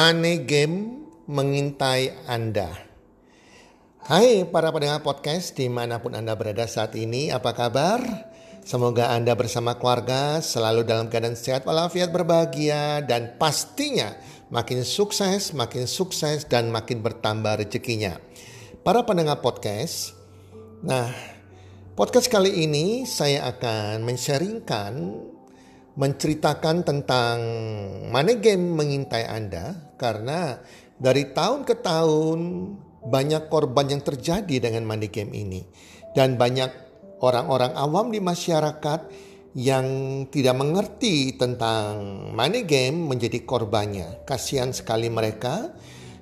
Money Game mengintai Anda. Hai para pendengar podcast di mana pun Anda berada saat ini, apa kabar? Semoga Anda bersama keluarga selalu dalam keadaan sehat walafiat berbahagia dan pastinya makin sukses, makin sukses dan makin bertambah rezekinya. Para pendengar podcast, nah podcast kali ini saya akan mensharingkan menceritakan tentang money game mengintai Anda karena dari tahun ke tahun banyak korban yang terjadi dengan money game ini dan banyak orang-orang awam di masyarakat yang tidak mengerti tentang money game menjadi korbannya. Kasihan sekali mereka.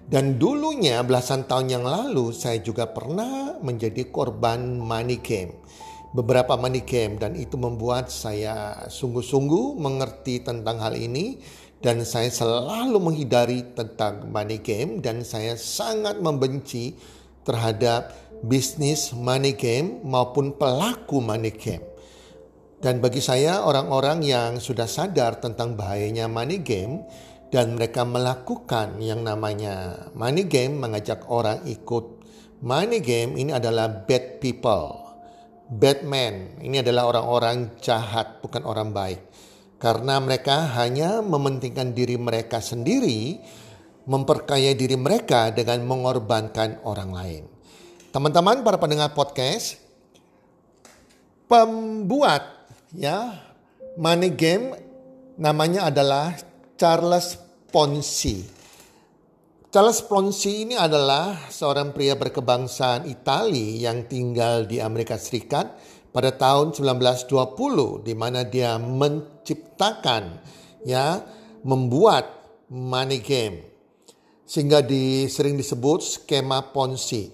Dan dulunya belasan tahun yang lalu saya juga pernah menjadi korban money game beberapa money game dan itu membuat saya sungguh-sungguh mengerti tentang hal ini dan saya selalu menghindari tentang money game dan saya sangat membenci terhadap bisnis money game maupun pelaku money game. Dan bagi saya orang-orang yang sudah sadar tentang bahayanya money game dan mereka melakukan yang namanya money game mengajak orang ikut money game ini adalah bad people Batman ini adalah orang-orang jahat, bukan orang baik. Karena mereka hanya mementingkan diri mereka sendiri, memperkaya diri mereka dengan mengorbankan orang lain. Teman-teman para pendengar podcast, pembuat ya money game namanya adalah Charles Ponzi. Charles Ponzi ini adalah seorang pria berkebangsaan Italia yang tinggal di Amerika Serikat pada tahun 1920 di mana dia menciptakan ya membuat money game sehingga di, sering disebut skema Ponzi.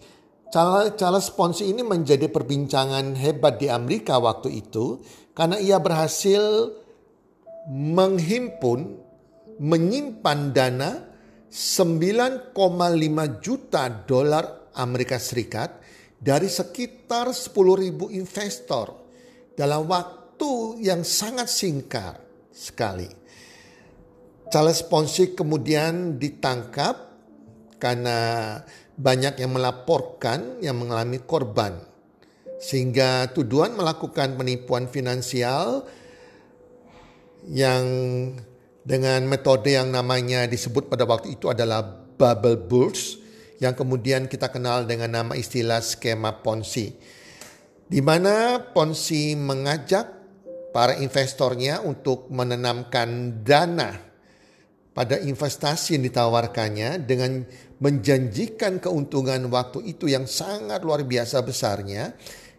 Charles Ponzi ini menjadi perbincangan hebat di Amerika waktu itu karena ia berhasil menghimpun menyimpan dana 9,5 juta dolar Amerika Serikat dari sekitar 10.000 investor dalam waktu yang sangat singkat sekali. Charles Ponzi kemudian ditangkap karena banyak yang melaporkan yang mengalami korban. Sehingga tuduhan melakukan penipuan finansial yang dengan metode yang namanya disebut pada waktu itu adalah bubble burst yang kemudian kita kenal dengan nama istilah skema Ponzi. Di mana Ponzi mengajak para investornya untuk menanamkan dana pada investasi yang ditawarkannya dengan menjanjikan keuntungan waktu itu yang sangat luar biasa besarnya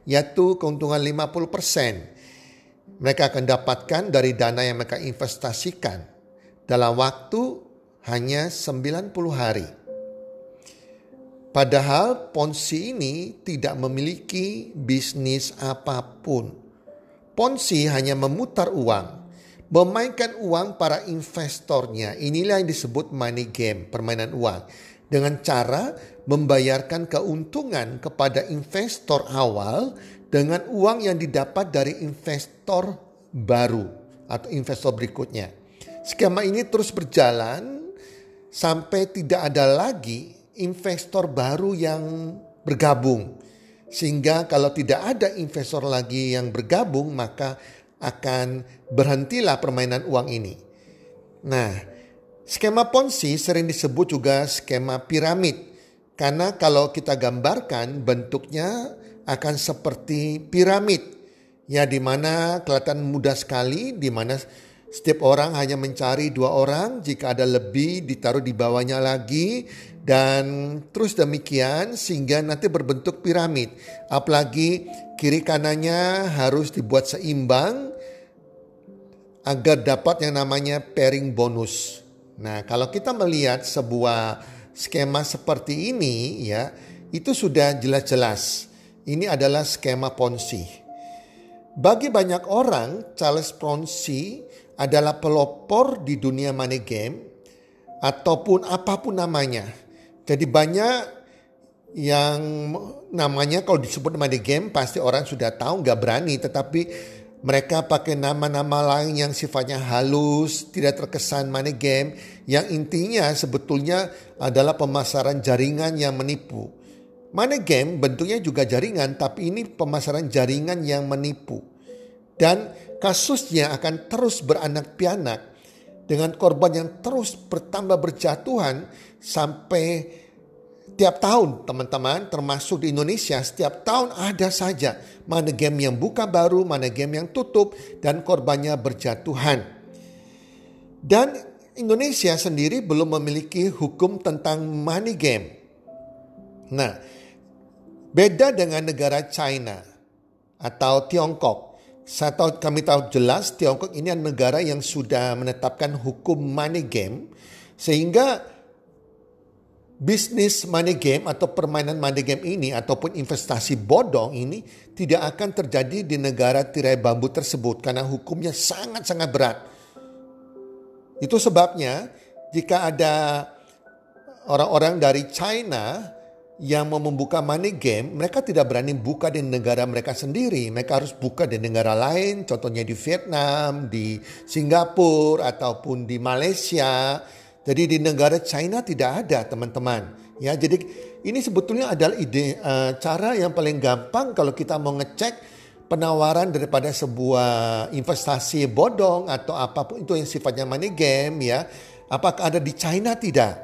yaitu keuntungan 50% mereka akan dapatkan dari dana yang mereka investasikan dalam waktu hanya 90 hari. Padahal Ponzi ini tidak memiliki bisnis apa pun. Ponzi hanya memutar uang, memainkan uang para investornya. Inilah yang disebut money game, permainan uang. Dengan cara membayarkan keuntungan kepada investor awal dengan uang yang didapat dari investor baru atau investor berikutnya. Skema ini terus berjalan sampai tidak ada lagi investor baru yang bergabung. Sehingga kalau tidak ada investor lagi yang bergabung maka akan berhentilah permainan uang ini. Nah, skema Ponzi sering disebut juga skema piramid. Karena kalau kita gambarkan bentuknya akan seperti piramid. Ya di mana kelihatan mudah sekali, di mana setiap orang hanya mencari dua orang, jika ada lebih ditaruh di bawahnya lagi, dan terus demikian sehingga nanti berbentuk piramid. Apalagi kiri kanannya harus dibuat seimbang agar dapat yang namanya pairing bonus. Nah, kalau kita melihat sebuah skema seperti ini ya, itu sudah jelas-jelas. Ini adalah skema Ponzi. Bagi banyak orang, Charles Ponzi adalah pelopor di dunia money game ataupun apa pun namanya jadi banyak yang namanya kalau disebut money game pasti orang sudah tahu nggak berani tetapi mereka pakai nama-nama lain yang sifatnya halus, tidak terkesan money game, yang intinya sebetulnya adalah pemasaran jaringan yang menipu. Money game bentuknya juga jaringan, tapi ini pemasaran jaringan yang menipu. Dan kasusnya akan terus beranak pianak dengan korban yang terus bertambah berjatuhan sampai tiap tahun teman-teman termasuk di Indonesia setiap tahun ada saja mana game yang buka baru, mana game yang tutup dan korbannya berjatuhan. Dan Indonesia sendiri belum memiliki hukum tentang money game. Nah, beda dengan negara China atau Tiongkok saya tahu kami tahu jelas Tiongkok ini adalah negara yang sudah menetapkan hukum money game sehingga bisnis money game atau permainan money game ini ataupun investasi bodong ini tidak akan terjadi di negara tirai bambu tersebut karena hukumnya sangat-sangat berat. Itu sebabnya jika ada orang-orang dari China yang mau membuka money game, mereka tidak berani buka di negara mereka sendiri. Mereka harus buka di negara lain, contohnya di Vietnam, di Singapura, ataupun di Malaysia. Jadi di negara China tidak ada teman-teman. Ya, jadi ini sebetulnya adalah ide uh, cara yang paling gampang kalau kita mau ngecek penawaran daripada sebuah investasi bodong atau apa pun itu yang sifatnya money game ya. Apakah ada di China tidak?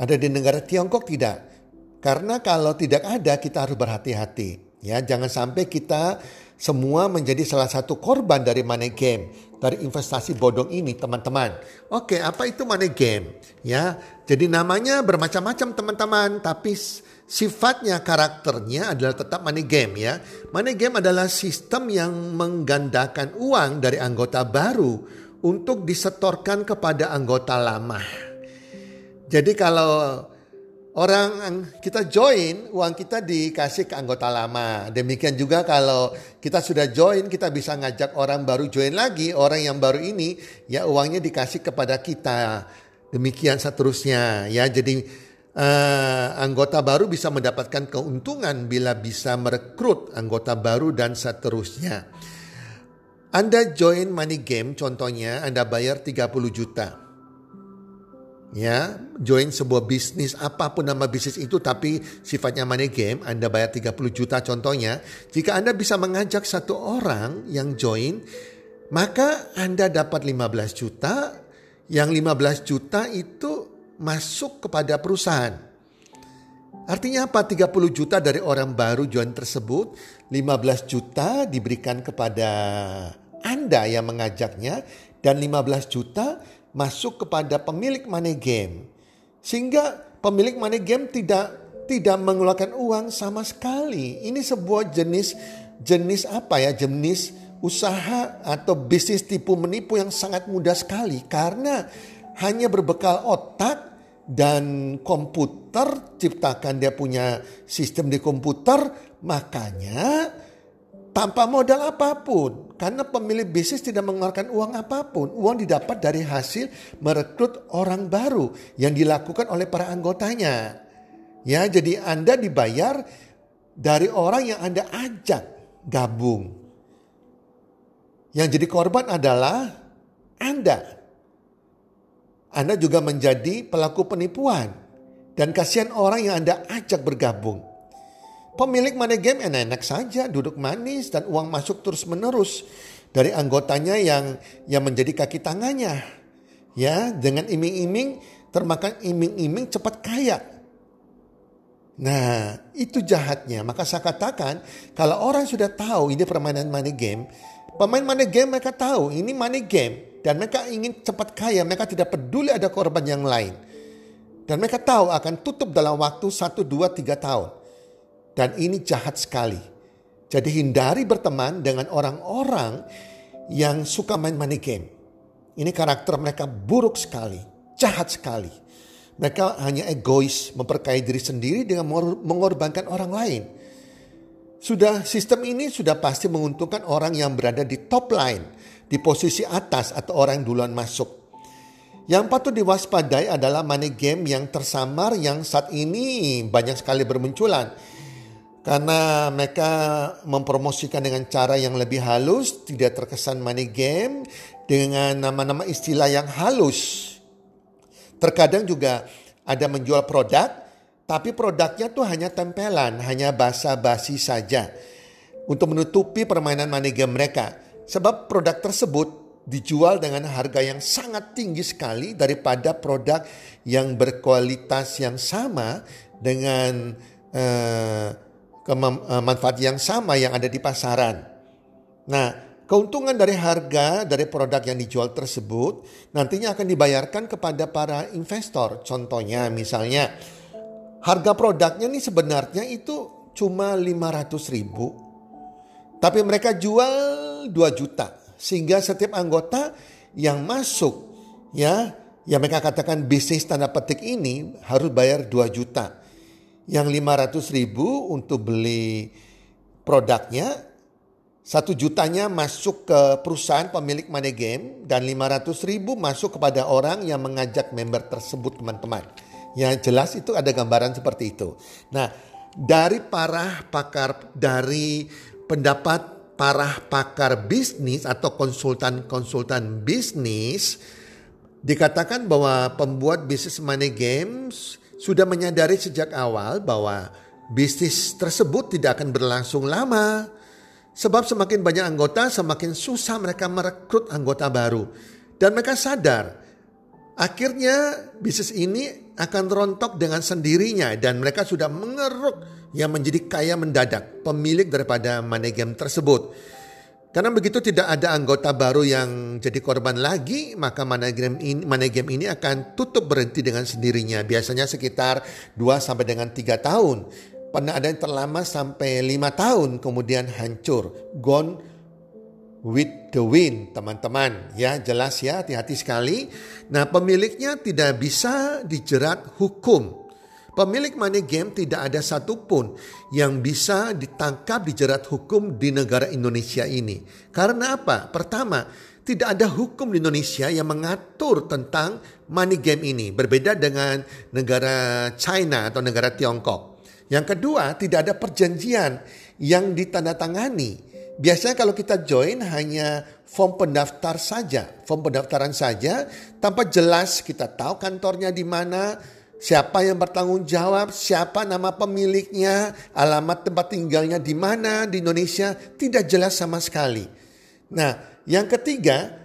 Ada di negara Tiongkok tidak? Karena kalau tidak ada kita harus berhati-hati. Ya, jangan sampai kita semua menjadi salah satu korban dari money game, dari investasi bodong ini, teman-teman. Oke, apa itu money game? Ya, jadi namanya bermacam-macam, teman-teman, tapi sifatnya karakternya adalah tetap money game ya. Money game adalah sistem yang menggandakan uang dari anggota baru untuk disetorkan kepada anggota lama. Jadi kalau orang kita join, uang kita dikasih ke anggota lama. Demikian juga kalau kita sudah join, kita bisa ngajak orang baru join lagi. Orang yang baru ini, ya uangnya dikasih kepada kita. Demikian seterusnya. Ya, jadi uh, anggota baru bisa mendapatkan keuntungan bila bisa merekrut anggota baru dan seterusnya. Anda join money game, contohnya Anda bayar 30 juta ya join sebuah bisnis apa pun nama bisnis itu tapi sifatnya money game Anda bayar 30 juta contohnya jika Anda bisa mengajak satu orang yang join maka Anda dapat 15 juta. Yang 15 juta itu masuk kepada perusahaan. Artinya apa? 30 juta dari orang baru join tersebut 15 juta diberikan kepada Anda yang mengajaknya dan 15 juta masuk kepada pemilik money game. Sehingga pemilik money game tidak tidak mengeluarkan uang sama sekali. Ini sebuah jenis jenis apa ya? Jenis usaha atau bisnis tipu menipu yang sangat mudah sekali karena hanya berbekal otak dan komputer ciptakan dia punya sistem di komputer makanya tanpa modal apa pun. Karena pemilik bisnis tidak mengeluarkan uang apa pun. Uang didapat dari hasil merekrut orang baru yang dilakukan oleh para anggotanya. Ya, jadi Anda dibayar dari orang yang Anda ajak gabung. Yang jadi korban adalah Anda. Anda juga menjadi pelaku penipuan dan kasihan orang yang Anda ajak bergabung. Pemilik money game enak-enak saja, duduk manis dan uang masuk terus menerus dari anggotanya yang yang menjadi kaki tangannya. Ya, dengan iming-iming termakan iming-iming cepat kaya. Nah, itu jahatnya. Maka saya katakan, kalau orang sudah tahu ini permainan money game, pemain money game mereka tahu ini money game dan mereka ingin cepat kaya, mereka tidak peduli ada korban yang lain. Dan mereka tahu akan tutup dalam waktu 1, 2, 3 tahun. Dan ini jahat sekali. Jadi hindari berteman dengan orang-orang yang suka main money game. Ini karakter mereka buruk sekali, jahat sekali. Mereka hanya egois, memperkaya diri sendiri dengan mengorbankan orang lain. Sudah sistem ini sudah pasti menguntungkan orang yang berada di top line, di posisi atas atau orang yang duluan masuk. Yang patut diwaspadai adalah money game yang tersamar yang saat ini banyak sekali bermunculan karena mereka mempromosikan dengan cara yang lebih halus, tidak terkesan money game dengan nama-nama istilah yang halus. Terkadang juga ada menjual produk, tapi produknya tuh hanya tempelan, hanya basa-basi saja untuk menutupi permainan money game mereka. Sebab produk tersebut dijual dengan harga yang sangat tinggi sekali daripada produk yang berkualitas yang sama dengan uh, manfaat yang sama yang ada di pasaran. Nah, keuntungan dari harga dari produk yang dijual tersebut nantinya akan dibayarkan kepada para investor. Contohnya misalnya harga produknya ini sebenarnya itu cuma 500 ribu. Tapi mereka jual 2 juta. Sehingga setiap anggota yang masuk ya yang mereka katakan bisnis tanda petik ini harus bayar 2 juta yang 500 ribu untuk beli produknya, satu jutanya masuk ke perusahaan pemilik money game dan 500 ribu masuk kepada orang yang mengajak member tersebut teman-teman. Yang jelas itu ada gambaran seperti itu. Nah dari para pakar, dari pendapat para pakar bisnis atau konsultan-konsultan bisnis, dikatakan bahwa pembuat bisnis money games sudah menyadari sejak awal bahwa bisnis tersebut tidak akan berlangsung lama. Sebab semakin banyak anggota, semakin susah mereka merekrut anggota baru. Dan mereka sadar, akhirnya bisnis ini akan rontok dengan sendirinya dan mereka sudah mengeruk yang menjadi kaya mendadak, pemilik daripada money game tersebut. Karena begitu tidak ada anggota baru yang jadi korban lagi, maka money game ini akan tutup berhenti dengan sendirinya. Biasanya sekitar 2 sampai dengan 3 tahun. Pernah ada yang terlama sampai 5 tahun kemudian hancur. Gone with the wind, teman-teman. Ya, jelas ya, hati-hati sekali. Nah, pemiliknya tidak bisa dijerat hukum Pemilik money game tidak ada satupun yang bisa ditangkap dijerat hukum di negara Indonesia ini. Karena apa? Pertama, tidak ada hukum di Indonesia yang mengatur tentang money game ini. Berbeda dengan negara China atau negara Tiongkok. Yang kedua, tidak ada perjanjian yang ditandatangani. Biasanya kalau kita join hanya form pendaftar saja, form pendaftaran saja tanpa jelas kita tahu kantornya di mana, siapa yang bertanggung jawab, siapa nama pemiliknya, alamat tempat tinggalnya di mana di Indonesia tidak jelas sama sekali. Nah, yang ketiga,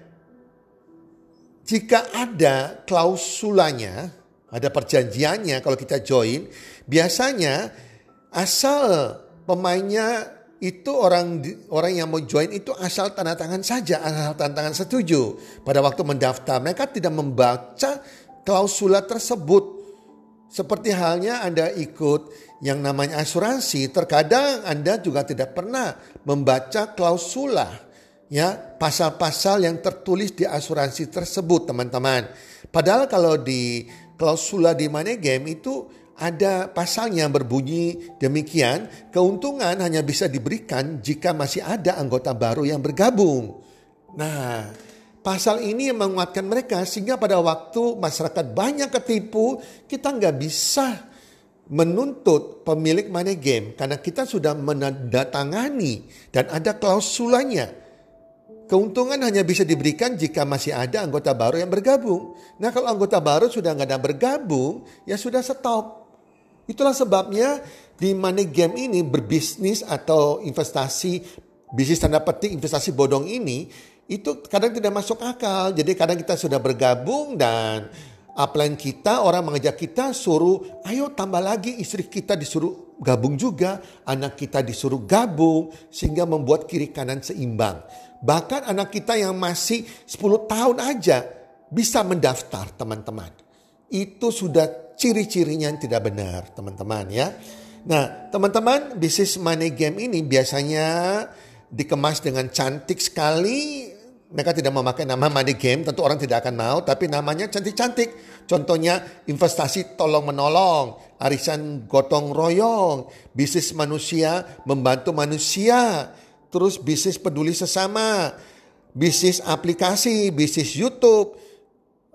jika ada klausulanya, ada perjanjiannya kalau kita join, biasanya asal pemainnya itu orang orang yang mau join itu asal tanda tangan saja, asal tanda tangan setuju. Pada waktu mendaftar mereka tidak membaca klausula tersebut. Seperti halnya Anda ikut yang namanya asuransi, terkadang Anda juga tidak pernah membaca klausula ya, pasal-pasal yang tertulis di asuransi tersebut, teman-teman. Padahal kalau di klausula di money game itu ada pasalnya berbunyi demikian, keuntungan hanya bisa diberikan jika masih ada anggota baru yang bergabung. Nah, Pasal ini menguatkan mereka sehingga pada waktu masyarakat banyak ketipu, kita nggak bisa menuntut pemilik money game karena kita sudah menandatangani dan ada klausulanya. Keuntungan hanya bisa diberikan jika masih ada anggota baru yang bergabung. Nah kalau anggota baru sudah nggak ada bergabung, ya sudah stop. Itulah sebabnya di money game ini berbisnis atau investasi bisnis tanda petik investasi bodong ini itu kadang tidak masuk akal. Jadi kadang kita sudah bergabung dan upline kita orang mengajak kita suruh ayo tambah lagi istri kita disuruh gabung juga, anak kita disuruh gabung sehingga membuat kiri kanan seimbang. Bahkan anak kita yang masih 10 tahun aja bisa mendaftar teman-teman. Itu sudah ciri-cirinya yang tidak benar teman-teman ya. Nah teman-teman bisnis money game ini biasanya dikemas dengan cantik sekali. Mereka tidak memakai nama money game, tentu orang tidak akan mau, tapi namanya cantik-cantik. Contohnya investasi tolong menolong, arisan gotong royong, bisnis manusia membantu manusia, terus bisnis peduli sesama, bisnis aplikasi, bisnis YouTube,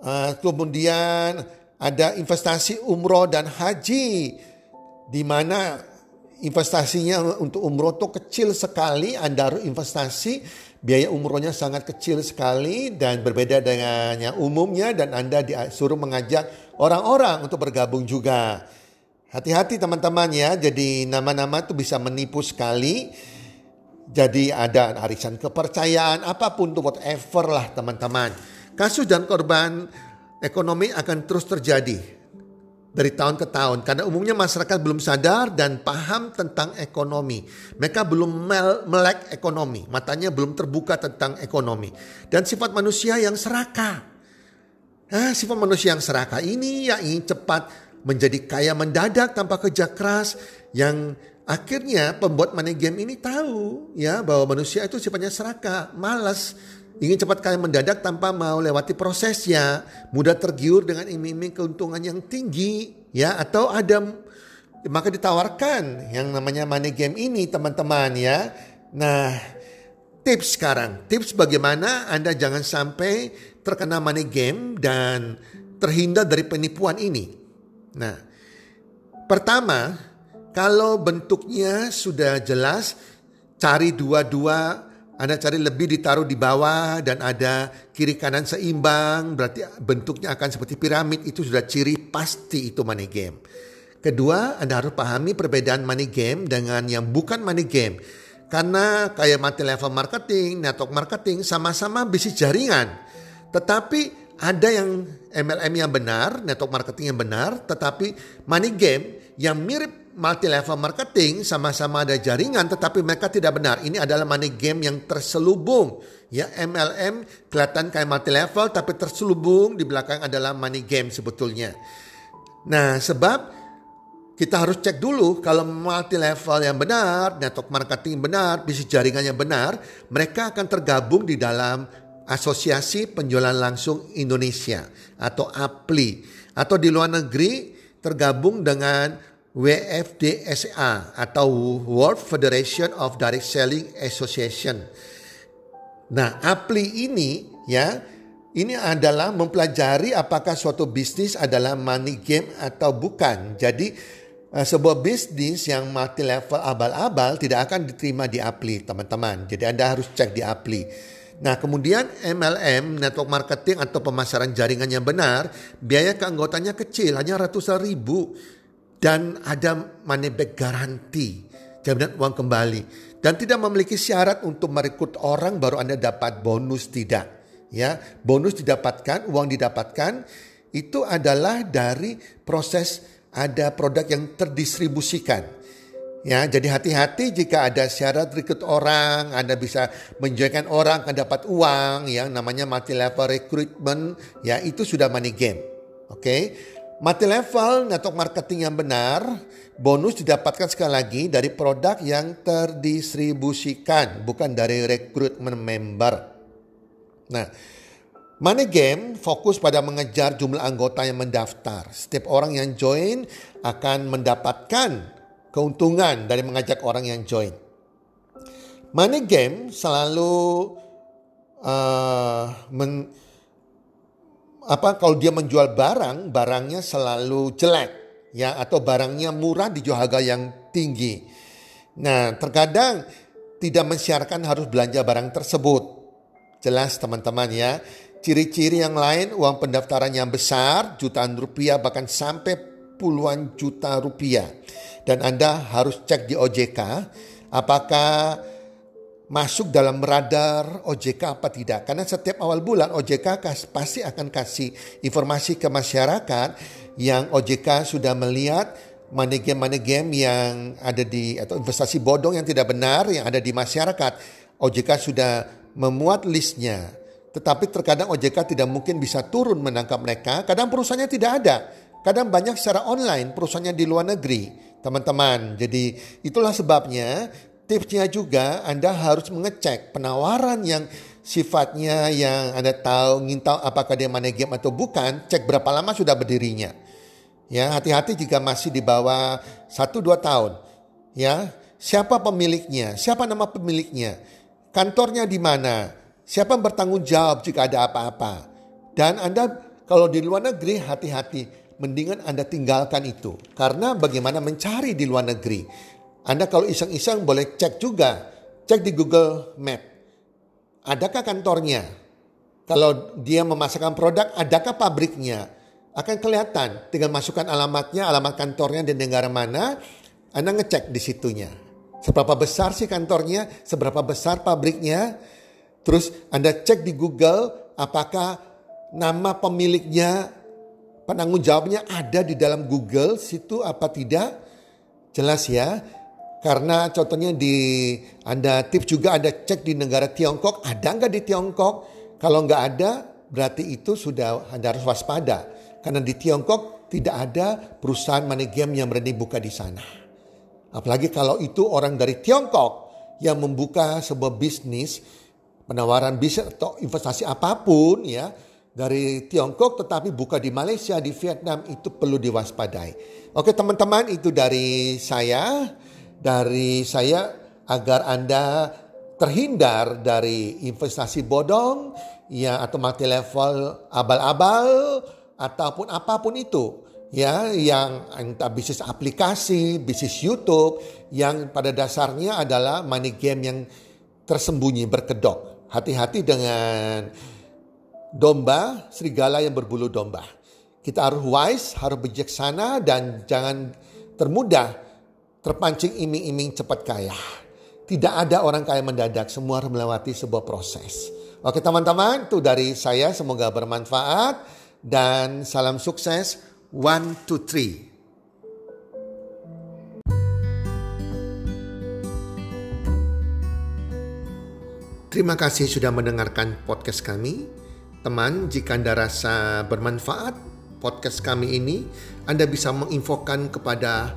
uh, kemudian ada investasi umroh dan haji di mana investasinya untuk umroh itu kecil sekali, Anda harus investasi biaya umrohnya sangat kecil sekali dan berbeda dengan yang umumnya dan Anda disuruh mengajak orang-orang untuk bergabung juga. Hati-hati teman-teman ya, jadi nama-nama itu bisa menipu sekali. Jadi ada arisan kepercayaan, apa pun itu whatever lah teman-teman. Kasus dan korban ekonomi akan terus terjadi dari tahun ke tahun karena umumnya masyarakat belum sadar dan paham tentang ekonomi. Mereka belum melek ekonomi, matanya belum terbuka tentang ekonomi dan sifat manusia yang serakah. Nah, sifat manusia yang serakah ini yang ingin cepat menjadi kaya mendadak tanpa kerja keras yang akhirnya pembuat money game ini tahu ya bahwa manusia itu sifatnya serakah, malas, ingin cepat kaya mendadak tanpa mau lewati prosesnya, mudah tergiur dengan iming-iming keuntungan yang tinggi, ya atau ada maka ditawarkan yang namanya money game ini teman-teman ya. Nah, tips sekarang, tips bagaimana Anda jangan sampai terkena money game dan terhindar dari penipuan ini. Nah, pertama, kalau bentuknya sudah jelas, cari dua-dua anda cari lebih ditaruh di bawah dan ada kiri kanan seimbang, berarti bentuknya akan seperti piramid, itu sudah ciri pasti itu money game. Kedua, Anda harus pahami perbedaan money game dengan yang bukan money game. Karena kayak multi level marketing, network marketing sama-sama bisnis jaringan. Tetapi ada yang MLM yang benar, network marketing yang benar, tetapi money game yang mirip multi level marketing sama-sama ada jaringan tetapi mereka tidak benar. Ini adalah money game yang terselubung. Ya, MLM kelihatan kayak multi level tapi terselubung di belakang adalah money game sebetulnya. Nah, sebab kita harus cek dulu kalau multi level yang benar, network marketing benar, bisnis jaringan yang benar, mereka akan tergabung di dalam Asosiasi Penjualan Langsung Indonesia atau APLI atau di luar negeri tergabung dengan WFDSA atau World Federation of Direct Selling Association. Nah, APLI ini ya, ini adalah mempelajari apakah suatu bisnis adalah money game atau bukan. Jadi eh, sebuah bisnis yang multi level abal-abal tidak akan diterima di APLI, teman-teman. Jadi Anda harus cek di APLI. Nah kemudian MLM, network marketing atau pemasaran jaringan yang benar, biaya keanggotanya kecil, hanya ratusan ribu dan ada money back garanti, jaminan uang kembali dan tidak memiliki syarat untuk merekrut orang baru Anda dapat bonus tidak. Ya, bonus didapatkan, uang didapatkan itu adalah dari proses ada produk yang terdistribusikan. Ya, jadi hati-hati jika ada syarat rekrut orang, Anda bisa menjoinkan orang akan dapat uang yang namanya multi level recruitment, ya itu sudah money game. Oke. Okay? Mati level network marketing yang benar, bonus didapatkan sekali lagi dari produk yang terdistribusikan, bukan dari rekrutmen member. Nah, Money Game fokus pada mengejar jumlah anggota yang mendaftar. Setiap orang yang join akan mendapatkan keuntungan dari mengajak orang yang join. Money Game selalu uh, men, apa kalau dia menjual barang, barangnya selalu jelek ya atau barangnya murah dijual harga yang tinggi. Nah, terkadang tidak mensyaratkan harus belanja barang tersebut. Jelas teman-teman ya. Ciri-ciri yang lain uang pendaftaran yang besar, jutaan rupiah bahkan sampai puluhan juta rupiah. Dan Anda harus cek di OJK apakah masuk dalam radar OJK apa tidak. Karena setiap awal bulan OJK pasti akan kasih informasi ke masyarakat yang OJK sudah melihat money game-money game yang ada di atau investasi bodong yang tidak benar yang ada di masyarakat. OJK sudah memuat listnya. Tetapi terkadang OJK tidak mungkin bisa turun menangkap mereka. Kadang perusahaannya tidak ada. Kadang banyak secara online perusahaannya di luar negeri. Teman-teman, jadi itulah sebabnya tipsnya juga Anda harus mengecek penawaran yang sifatnya yang Anda tahu, ingin tahu apakah dia money game atau bukan, cek berapa lama sudah berdirinya. Ya, hati-hati jika masih di bawah 1 2 tahun. Ya, siapa pemiliknya? Siapa nama pemiliknya? Kantornya di mana? Siapa yang bertanggung jawab jika ada apa-apa? Dan Anda kalau di luar negeri hati-hati, mendingan Anda tinggalkan itu. Karena bagaimana mencari di luar negeri? Anda kalau iseng-iseng boleh cek juga, cek di Google Map. Adakah kantornya? Kalau dia memasarkan produk, adakah pabriknya? Akan kelihatan dengan masukkan alamatnya, alamat kantornya di negara mana, Anda ngecek di situnya. Seberapa besar sih kantornya, seberapa besar pabriknya, Terus Anda cek di Google apakah nama pemiliknya, penanggung jawabnya ada di dalam Google situ apa tidak? Jelas ya. Karena contohnya di Anda tips juga Anda cek di negara Tiongkok, ada nggak di Tiongkok? Kalau nggak ada, berarti itu sudah Anda harus waspada. Karena di Tiongkok tidak ada perusahaan money game yang berani buka di sana. Apalagi kalau itu orang dari Tiongkok yang membuka sebuah bisnis penawaran bisnis atau investasi apa pun ya dari Tiongkok tetapi buka di Malaysia, di Vietnam itu perlu diwaspadai. Oke teman-teman itu dari saya, dari saya agar Anda terhindar dari investasi bodong ya atau multi level abal-abal ataupun apa pun itu ya yang entah bisnis aplikasi, bisnis YouTube yang pada dasarnya adalah money game yang tersembunyi berkedok. Hati-hati dengan domba, serigala yang berbulu domba. Kita harus wise, harus bijaksana dan jangan termudah terpancing iming-iming cepat kaya. Tidak ada orang kaya mendadak, semua harus melewati sebuah proses. Oke teman-teman, itu dari saya semoga bermanfaat dan salam sukses. One, two, three. Terima kasih sudah mendengarkan podcast kami. Teman, jika Anda rasa bermanfaat podcast kami ini, Anda bisa menginfokan kepada